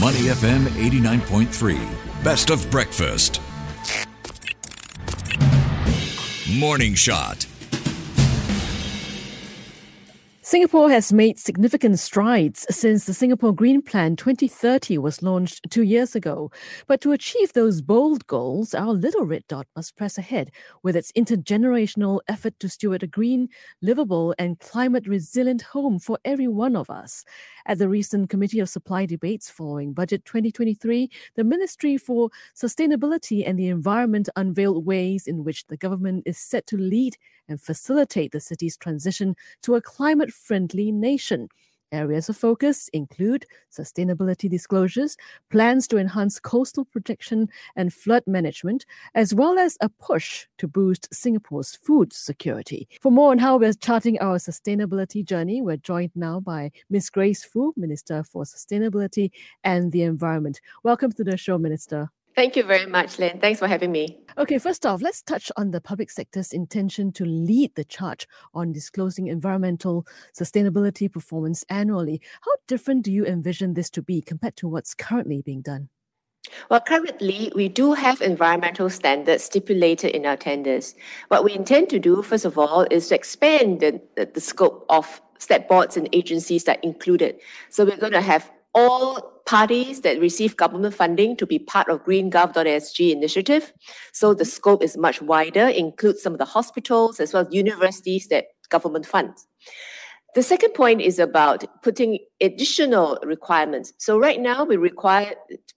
Money FM 89.3. Best of breakfast. Morning Shot. Singapore has made significant strides since the Singapore Green Plan 2030 was launched two years ago. But to achieve those bold goals, our little red dot must press ahead with its intergenerational effort to steward a green, livable, and climate resilient home for every one of us. At the recent Committee of Supply debates following Budget 2023, the Ministry for Sustainability and the Environment unveiled ways in which the government is set to lead and facilitate the city's transition to a climate friendly nation. Areas of focus include sustainability disclosures, plans to enhance coastal protection and flood management, as well as a push to boost Singapore's food security. For more on how we're charting our sustainability journey, we're joined now by Ms. Grace Fu, Minister for Sustainability and the Environment. Welcome to the show, Minister. Thank you very much, Lynn. Thanks for having me. Okay, first off, let's touch on the public sector's intention to lead the charge on disclosing environmental sustainability performance annually. How different do you envision this to be compared to what's currently being done? Well, currently, we do have environmental standards stipulated in our tenders. What we intend to do, first of all, is to expand the, the, the scope of stat boards and agencies that included. So we're going to have all parties that receive government funding to be part of greengov.sg initiative. So the scope is much wider, includes some of the hospitals as well as universities that government funds. The second point is about putting additional requirements. So right now we require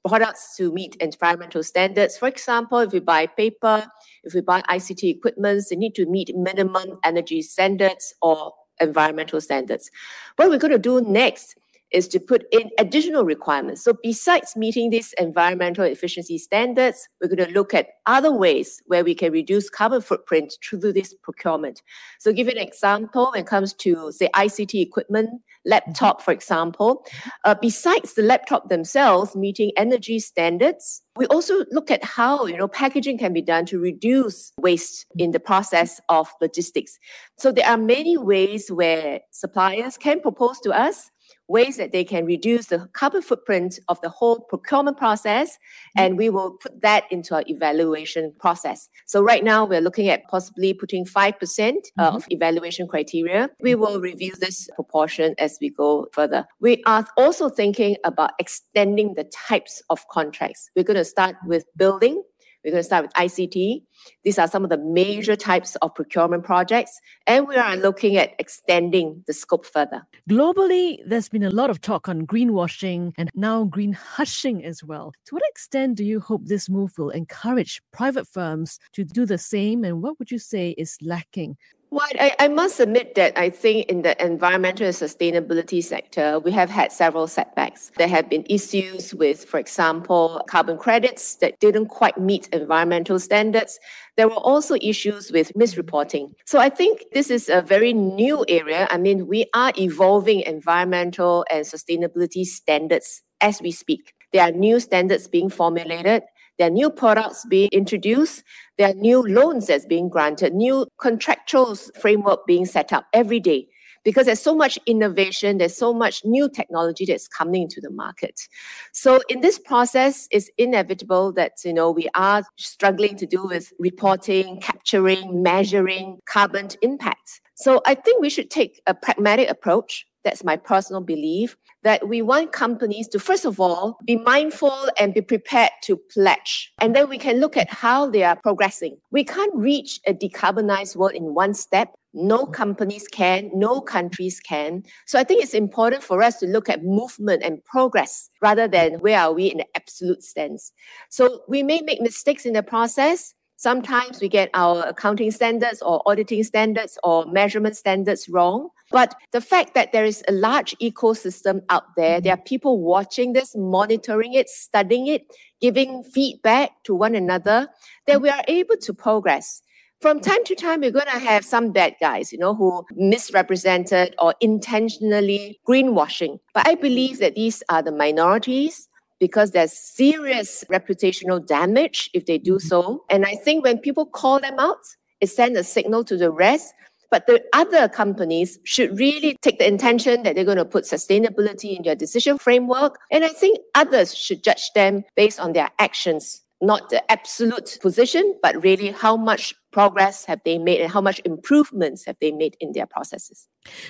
products to meet environmental standards. For example, if we buy paper, if we buy ICT equipment, they need to meet minimum energy standards or environmental standards. What we're going to do next is to put in additional requirements. So besides meeting these environmental efficiency standards, we're going to look at other ways where we can reduce carbon footprint through this procurement. So give you an example when it comes to say ICT equipment, laptop, for example. Uh, besides the laptop themselves meeting energy standards, we also look at how you know packaging can be done to reduce waste in the process of logistics. So there are many ways where suppliers can propose to us ways that they can reduce the carbon footprint of the whole procurement process, mm-hmm. and we will put that into our evaluation process. So right now we're looking at possibly putting 5% uh, mm-hmm. of evaluation criteria. We will review this proportion as we go further. We are also thinking about extending the types of contracts. We're going to start with building we're going to start with ICT. These are some of the major types of procurement projects, and we are looking at extending the scope further. Globally, there's been a lot of talk on greenwashing and now green hushing as well. To what extent do you hope this move will encourage private firms to do the same, and what would you say is lacking? Well, I, I must admit that I think in the environmental and sustainability sector, we have had several setbacks. There have been issues with, for example, carbon credits that didn't quite meet environmental standards. There were also issues with misreporting. So I think this is a very new area. I mean, we are evolving environmental and sustainability standards as we speak. There are new standards being formulated. There are new products being introduced. There are new loans that's being granted, new contractual framework being set up every day because there's so much innovation, there's so much new technology that's coming into the market. So in this process, it's inevitable that you know we are struggling to do with reporting, capturing, measuring carbon impact. So I think we should take a pragmatic approach that's my personal belief, that we want companies to, first of all, be mindful and be prepared to pledge. And then we can look at how they are progressing. We can't reach a decarbonized world in one step. No companies can, no countries can. So I think it's important for us to look at movement and progress rather than where are we in the absolute sense. So we may make mistakes in the process. Sometimes we get our accounting standards or auditing standards or measurement standards wrong. But the fact that there is a large ecosystem out there, there are people watching this, monitoring it, studying it, giving feedback to one another, that we are able to progress. From time to time, we're going to have some bad guys, you know, who misrepresented or intentionally greenwashing. But I believe that these are the minorities because there's serious reputational damage if they do mm-hmm. so. And I think when people call them out, it sends a signal to the rest But the other companies should really take the intention that they're going to put sustainability in their decision framework. And I think others should judge them based on their actions not the absolute position, but really how much progress have they made and how much improvements have they made in their processes.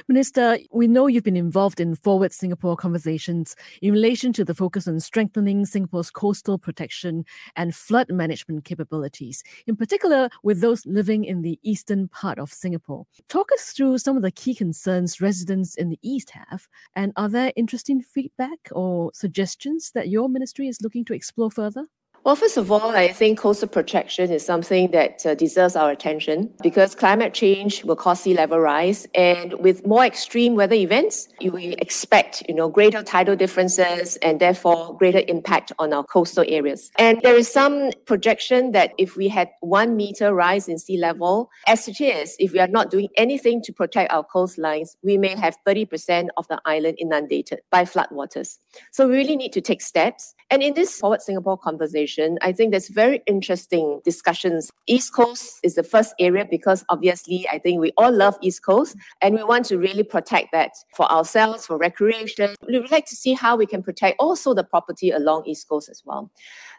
Minister, we know you've been involved in Forward Singapore conversations in relation to the focus on strengthening Singapore's coastal protection and flood management capabilities, in particular with those living in the eastern part of Singapore. Talk us through some of the key concerns residents in the east have, and are there interesting feedback or suggestions that your ministry is looking to explore further? Well, first of all, I think coastal protection is something that uh, deserves our attention because climate change will cause sea level rise, and with more extreme weather events, you will expect, you know, greater tidal differences and therefore greater impact on our coastal areas. And there is some projection that if we had one meter rise in sea level, as it is, if we are not doing anything to protect our coastlines, we may have 30% of the island inundated by floodwaters. So we really need to take steps. And in this Forward Singapore conversation I think there's very interesting discussions. East Coast is the first area because obviously I think we all love East Coast and we want to really protect that for ourselves, for recreation. We would like to see how we can protect also the property along East Coast as well.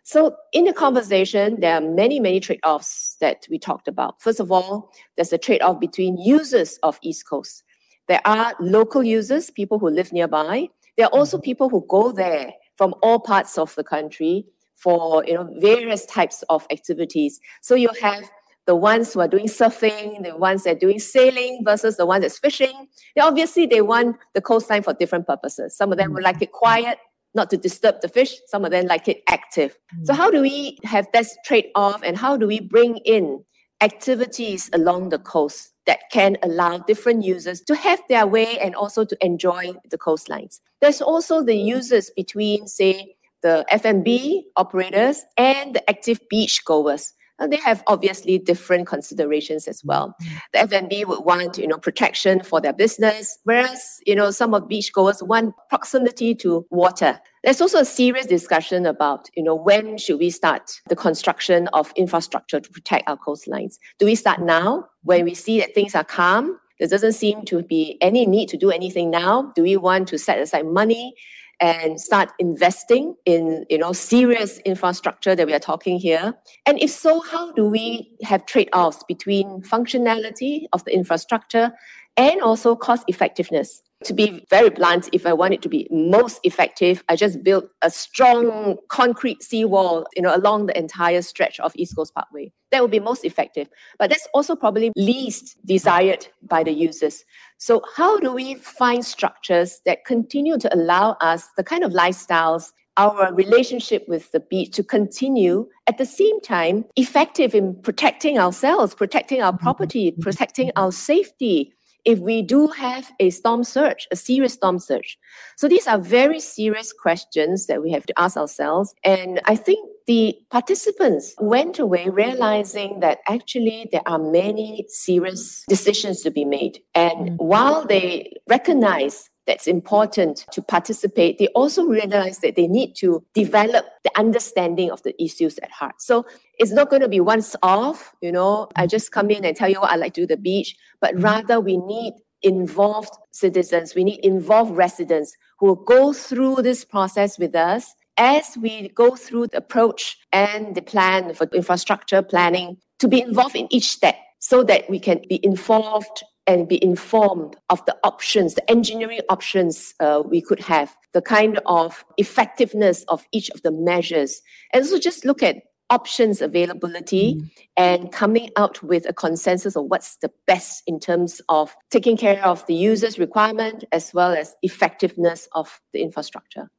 So in the conversation, there are many, many trade-offs that we talked about. First of all, there's a trade-off between users of East Coast. There are local users, people who live nearby. There are also mm-hmm. people who go there from all parts of the country for you know various types of activities. So you have the ones who are doing surfing, the ones that are doing sailing versus the ones that's fishing. They obviously they want the coastline for different purposes. Some of them would like it quiet, not to disturb the fish. Some of them like it active. So how do we have this trade-off and how do we bring in activities along the coast that can allow different users to have their way and also to enjoy the coastlines. There's also the users between, say, the F&B operators and the active beach goers. And they have obviously different considerations as well. The F&B would want, you know, protection for their business, whereas, you know, some of beach goers want proximity to water. There's also a serious discussion about, you know, when should we start the construction of infrastructure to protect our coastlines? Do we start now when we see that things are calm? There doesn't seem to be any need to do anything now. Do we want to set aside money and start investing in you know serious infrastructure that we are talking here? And if so how do we have trade-offs between functionality of the infrastructure and also cost effectiveness to be very blunt, if I want it to be most effective, I just built a strong concrete seawall, you know, along the entire stretch of East Coast Parkway. That would be most effective. But that's also probably least desired by the users. So how do we find structures that continue to allow us the kind of lifestyles our relationship with the beach to continue at the same time effective in protecting ourselves, protecting our mm-hmm. property, protecting our safety, if we do have a storm surge, a serious storm surge? So these are very serious questions that we have to ask ourselves. And I think the participants went away realizing that actually there are many serious decisions to be made. And mm. while they recognize that's important to participate, they also realize that they need to develop the understanding of the issues at heart. So it's not going to be once off, you know, I just come in and tell you what I like to do the beach, but rather we need involved citizens, we need involved residents who will go through this process with us as we go through the approach and the plan for infrastructure planning to be involved in each step so that we can be involved and be informed of the options, the engineering options uh, we could have, the kind of effectiveness of each of the measures. And so just look at options availability mm. and coming out with a consensus of what's the best in terms of taking care of the user's requirement as well as effectiveness of the infrastructure.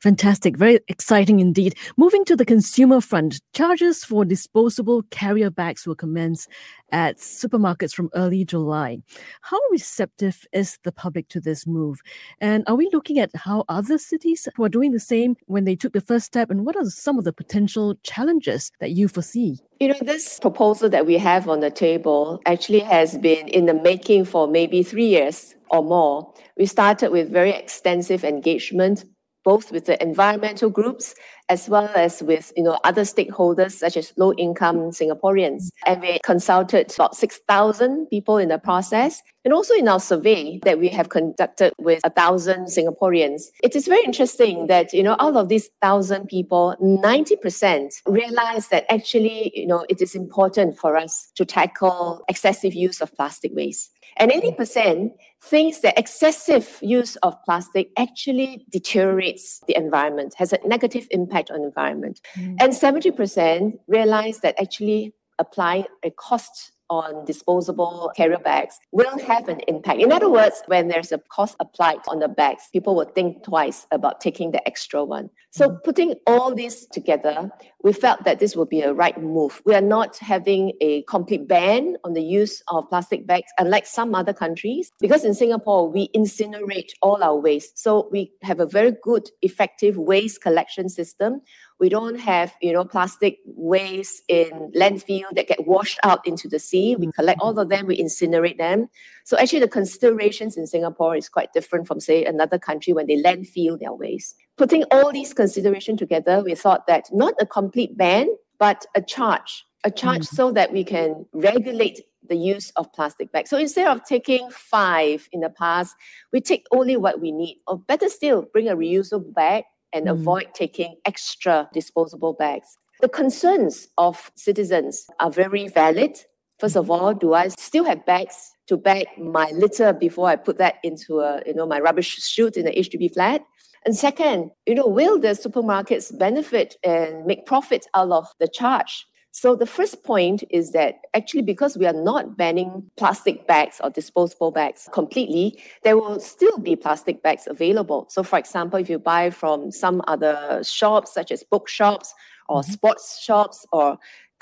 Fantastic. Very exciting indeed. Moving to the consumer front, charges for disposable carrier bags will commence at supermarkets from early July. How receptive is the public to this move? And are we looking at how other cities who are doing the same when they took the first step? And what are some of the potential challenges that you foresee? You know, this proposal that we have on the table actually has been in the making for maybe three years or more. We started with very extensive engagement both with the environmental groups as well as with you know other stakeholders such as low income Singaporeans. And we consulted about 6,000 people in the process. And also in our survey that we have conducted with a thousand Singaporeans, it is very interesting that you know out of these thousand people, 90% realize that actually you know it is important for us to tackle excessive use of plastic waste. And 80% thinks that excessive use of plastic actually deteriorates the environment, has a negative impact on the environment. Mm. And 70% realize that actually applying a cost on disposable carrier bags will have an impact. In other words, when there's a cost applied on the bags, people will think twice about taking the extra one. So, mm-hmm. putting all this together, we felt that this would be a right move. We are not having a complete ban on the use of plastic bags, unlike some other countries, because in Singapore, we incinerate all our waste. So, we have a very good, effective waste collection system we don't have, you know, plastic waste in landfill that get washed out into the sea. We collect all of them, we incinerate them. So actually the considerations in Singapore is quite different from, say, another country when they landfill their waste. Putting all these considerations together, we thought that not a complete ban, but a charge, a charge mm-hmm. so that we can regulate the use of plastic bags. So instead of taking five in the past, we take only what we need. Or better still, bring a reusable bag and mm. avoid taking extra disposable bags. The concerns of citizens are very valid. First of all, do I still have bags to bag my litter before I put that into a, you know, my rubbish chute in the HDB flat? And second, you know, will the supermarkets benefit and make profit out of the charge? So the first point is that actually because we are not banning plastic bags or disposable bags completely, there will still be plastic bags available. So for example, if you buy from some other shops such as bookshops or mm-hmm. sports shops or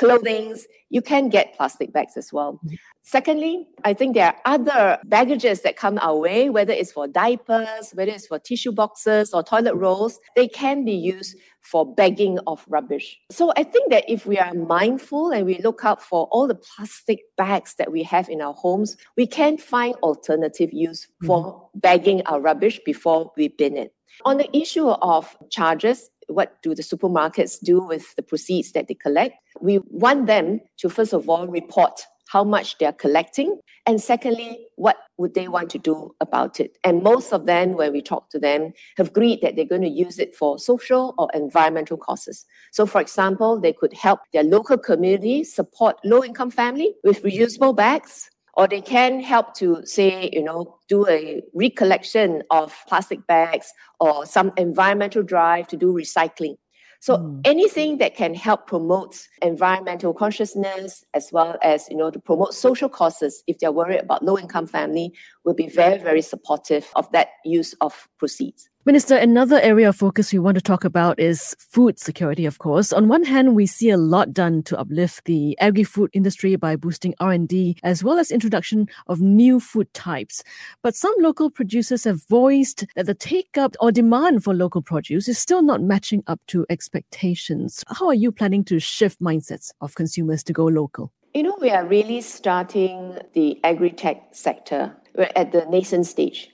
clothing, you can get plastic bags as well. Mm-hmm. Secondly, I think there are other baggages that come our way, whether it's for diapers, whether it's for tissue boxes or toilet rolls, they can be used for bagging of rubbish. So I think that if we are mindful and we look out for all the plastic bags that we have in our homes, we can find alternative use for mm-hmm. bagging our rubbish before we bin it. On the issue of charges, what do the supermarkets do with the proceeds that they collect? We want them to, first of all, report how much they're collecting, and secondly, what would they want to do about it? And most of them, when we talk to them, have agreed that they're going to use it for social or environmental causes. So, for example, they could help their local community support low income family with reusable bags or they can help to say you know do a recollection of plastic bags or some environmental drive to do recycling so mm. anything that can help promote environmental consciousness as well as you know to promote social causes if they're worried about low income family will be very very supportive of that use of proceeds. Minister, another area of focus we want to talk about is food security, of course. On one hand, we see a lot done to uplift the agri-food industry by boosting R&D as well as introduction of new food types. But some local producers have voiced that the take-up or demand for local produce is still not matching up to expectations. How are you planning to shift mindsets of consumers to go local? You know, we are really starting the agri-tech sector. We're at the nascent stage.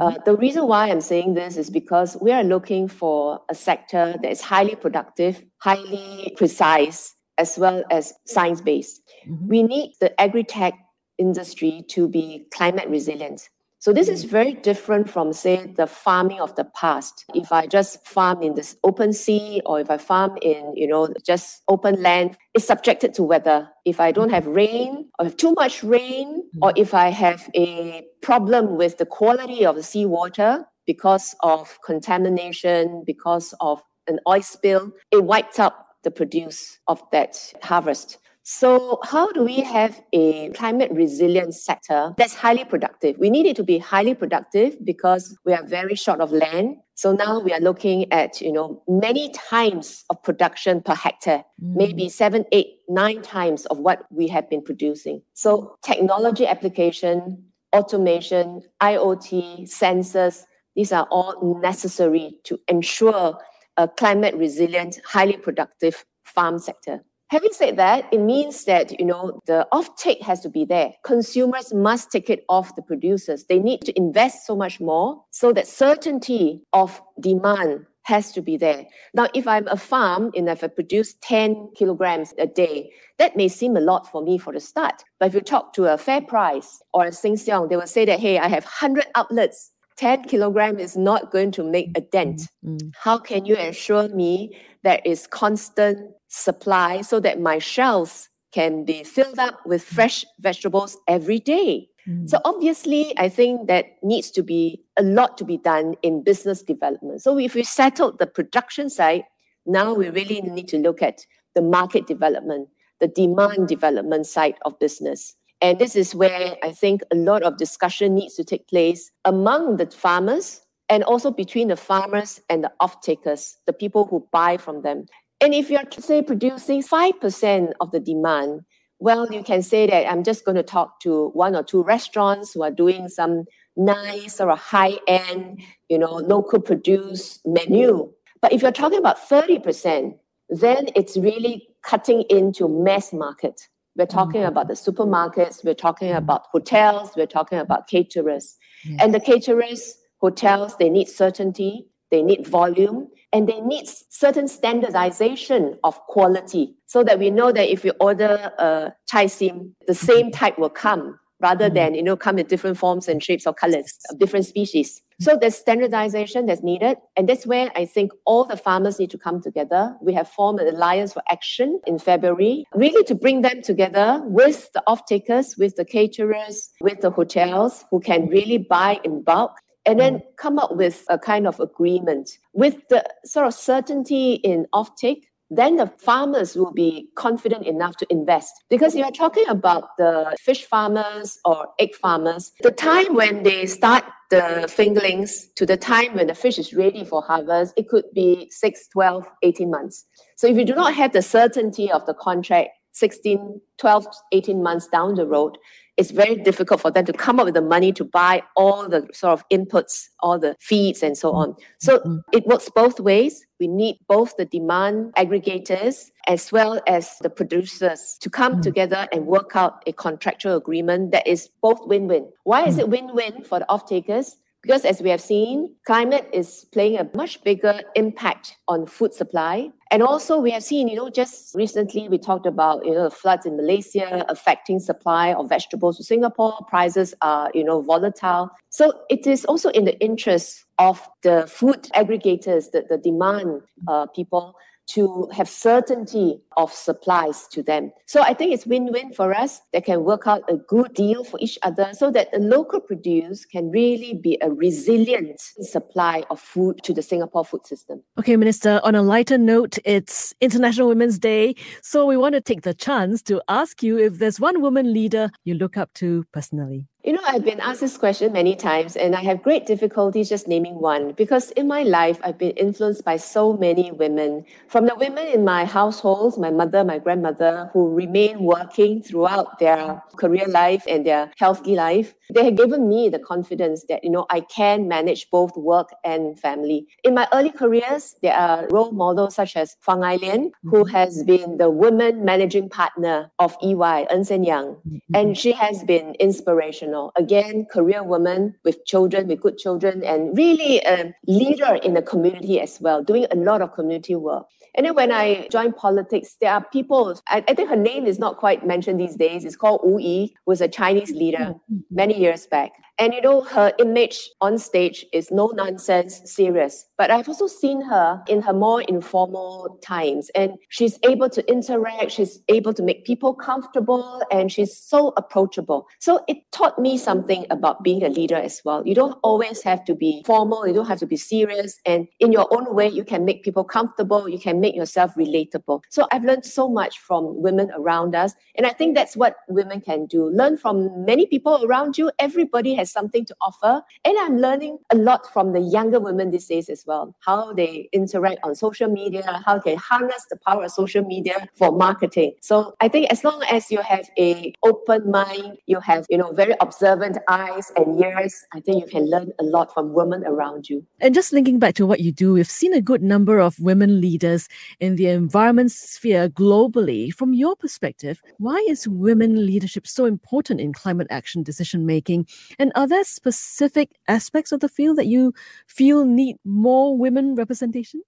Uh, mm-hmm. the reason why I'm saying this is because we are looking for a sector that is highly productive, highly precise, as well as science based. Mm-hmm. We need the agri tech industry to be climate resilient. So this is very different from, say, the farming of the past. If I just farm in this open sea or if I farm in, you know, just open land, it's subjected to weather. If I don't have rain or have too much rain, or mm. if I have a problem with the quality of the seawater because of contamination, because of an oil spill, it wipes up the produce of that harvest. So, how do we have a climate resilient sector that's highly productive? We need it to be highly productive because we are very short of land. So now we are looking at, you know, many times of production per hectare, mm. maybe seven, eight, nine times of what we have been producing. So technology application, automation, IoT, sensors, these are all necessary to ensure a climate resilient, highly productive farm sector. Having said that, it means that you know the offtake has to be there. Consumers must take it off the producers. They need to invest so much more so that certainty of demand has to be there. Now, if I'm a farm and if I produce 10 kilograms a day, that may seem a lot for me for the start. But if you talk to a FairPrice or a Sheng Siong, they will say that, hey, I have 100 outlets 10 kilogram is not going to make a dent. Mm-hmm. How can you assure me there is constant supply so that my shelves can be filled up with fresh vegetables every day? Mm-hmm. So obviously, I think that needs to be a lot to be done in business development. So if we settled the production side, now we really need to look at the market development, the demand development side of business. And this is where I think a lot of discussion needs to take place among the farmers and also between the farmers and the off-takers, the people who buy from them. And if you're, say, producing 5% of the demand, well, you can say that I'm just going to talk to one or two restaurants who are doing some nice or a high-end, you know, local produce menu. But if you're talking about 30%, then it's really cutting into mass market. We're talking mm-hmm. about the supermarkets, we're talking about hotels, we're talking about caterers. Yes. And the caterers, hotels, they need certainty, they need volume, and they need certain standardization of quality so that we know that if we order a chai sim, the same type will come rather mm. than you know come in different forms and shapes or colors of different species. So there's standardization that's needed, and that's where I think all the farmers need to come together. We have formed an alliance for action in February, really to bring them together with the off-takers, with the caterers, with the hotels who can really buy in bulk and then mm. come up with a kind of agreement with the sort of certainty in offtake then the farmers will be confident enough to invest. Because you're talking about the fish farmers or egg farmers, the time when they start the fingerlings to the time when the fish is ready for harvest, it could be 6, 12, 18 months. So if you do not have the certainty of the contract 16, 12, 18 months down the road, it's very difficult for them to come up with the money to buy all the sort of inputs, all the feeds, and so on. So mm-hmm. it works both ways. We need both the demand aggregators as well as the producers to come mm-hmm. together and work out a contractual agreement that is both win win. Why is mm. it win win for the off takers? Because as we have seen, climate is playing a much bigger impact on food supply. And also we have seen, you know, just recently we talked about, you know, the floods in Malaysia affecting supply of vegetables to Singapore. Prices are, you know, volatile. So it is also in the interest of the food aggregators, the, the demand uh, people to have certainty of supplies to them. So I think it's win-win for us. They can work out a good deal for each other so that the local produce can really be a resilient supply of food to the Singapore food system. Okay, Minister, on a lighter note, it's International Women's Day. So we want to take the chance to ask you if there's one woman leader you look up to personally. You know, I've been asked this question many times, and I have great difficulties just naming one because in my life, I've been influenced by so many women. From the women in my households, my mother, my grandmother, who remain working throughout their career life and their healthy life, they have given me the confidence that, you know, I can manage both work and family. In my early careers, there are role models such as Fang Ai-lian, who mm-hmm. has been the woman managing partner of EY, Ernst Young, mm-hmm. and she has been inspirational Again, career woman with children, with good children, and really a leader in the community as well, doing a lot of community work. And then when I joined politics, there are people, I, I think her name is not quite mentioned these days. It's called Wu Yi, who was a Chinese leader many years back. And you know, her image on stage is no nonsense, serious. But I've also seen her in her more informal times, and she's able to interact, she's able to make people comfortable, and she's so approachable. So it taught me something about being a leader as well. You don't always have to be formal, you don't have to be serious, and in your own way, you can make people comfortable, you can make yourself relatable. So I've learned so much from women around us, and I think that's what women can do. Learn from many people around you. Everybody has something to offer. And I'm learning a lot from the younger women these days as well well, how they interact on social media, how they harness the power of social media for marketing. So I think as long as you have a open mind, you have, you know, very observant eyes and ears, I think you can learn a lot from women around you. And just linking back to what you do, we've seen a good number of women leaders in the environment sphere globally. From your perspective, why is women leadership so important in climate action decision making? And are there specific aspects of the field that you feel need more women representation?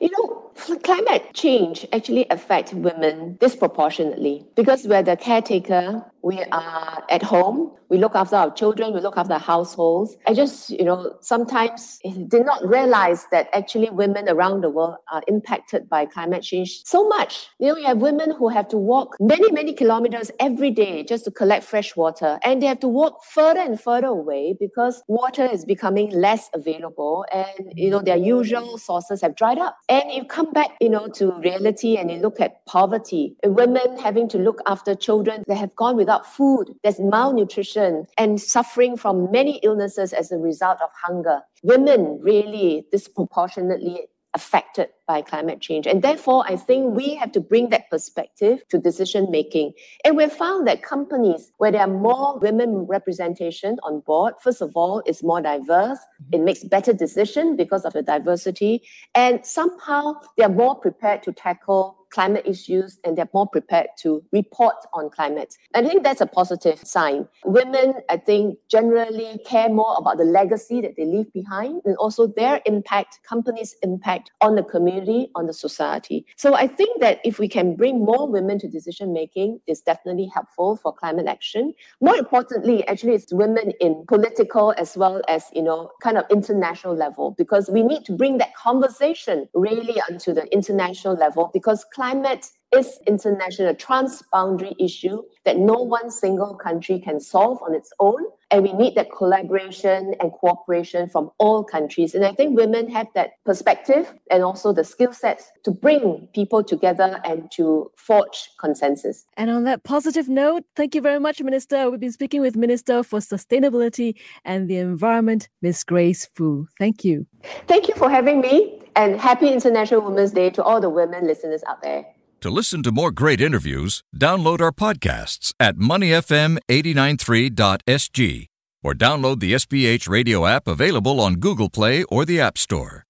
You know, climate change actually affects women disproportionately because we're the caretaker we are at home we look after our children we look after our households i just you know sometimes did not realize that actually women around the world are impacted by climate change so much you know you have women who have to walk many many kilometers every day just to collect fresh water and they have to walk further and further away because water is becoming less available and you know their usual sources have dried up and you come back you know to reality and you look at poverty women having to look after children that have gone without food, there's malnutrition and suffering from many illnesses as a result of hunger. Women really disproportionately affected by climate change. And therefore, I think we have to bring that perspective to decision making. And we've found that companies where there are more women representation on board, first of all, it's more diverse. Mm-hmm. It makes better decisions because of the diversity. And somehow they are more prepared to tackle climate issues and they're more prepared to report on climate. I think that's a positive sign. Women, I think, generally care more about the legacy that they leave behind and also their impact, companies' impact on the community, on the society. So I think that if we can bring more women to decision making, it's definitely helpful for climate action. More importantly, actually, it's women in political as well as, you know, kind of international level because we need to bring that conversation really onto the international level because climate is international, transboundary issue that no one single country can solve on its own. And we need that collaboration and cooperation from all countries. And I think women have that perspective and also the skill sets to bring people together and to forge consensus. And on that positive note, thank you very much, Minister. We've been speaking with Minister for Sustainability and the Environment, Ms. Grace Fu. Thank you. Thank you for having me. And happy International Women's Day to all the women listeners out there. To listen to more great interviews, download our podcasts at moneyfm893.sg or download the SPH radio app available on Google Play or the App Store.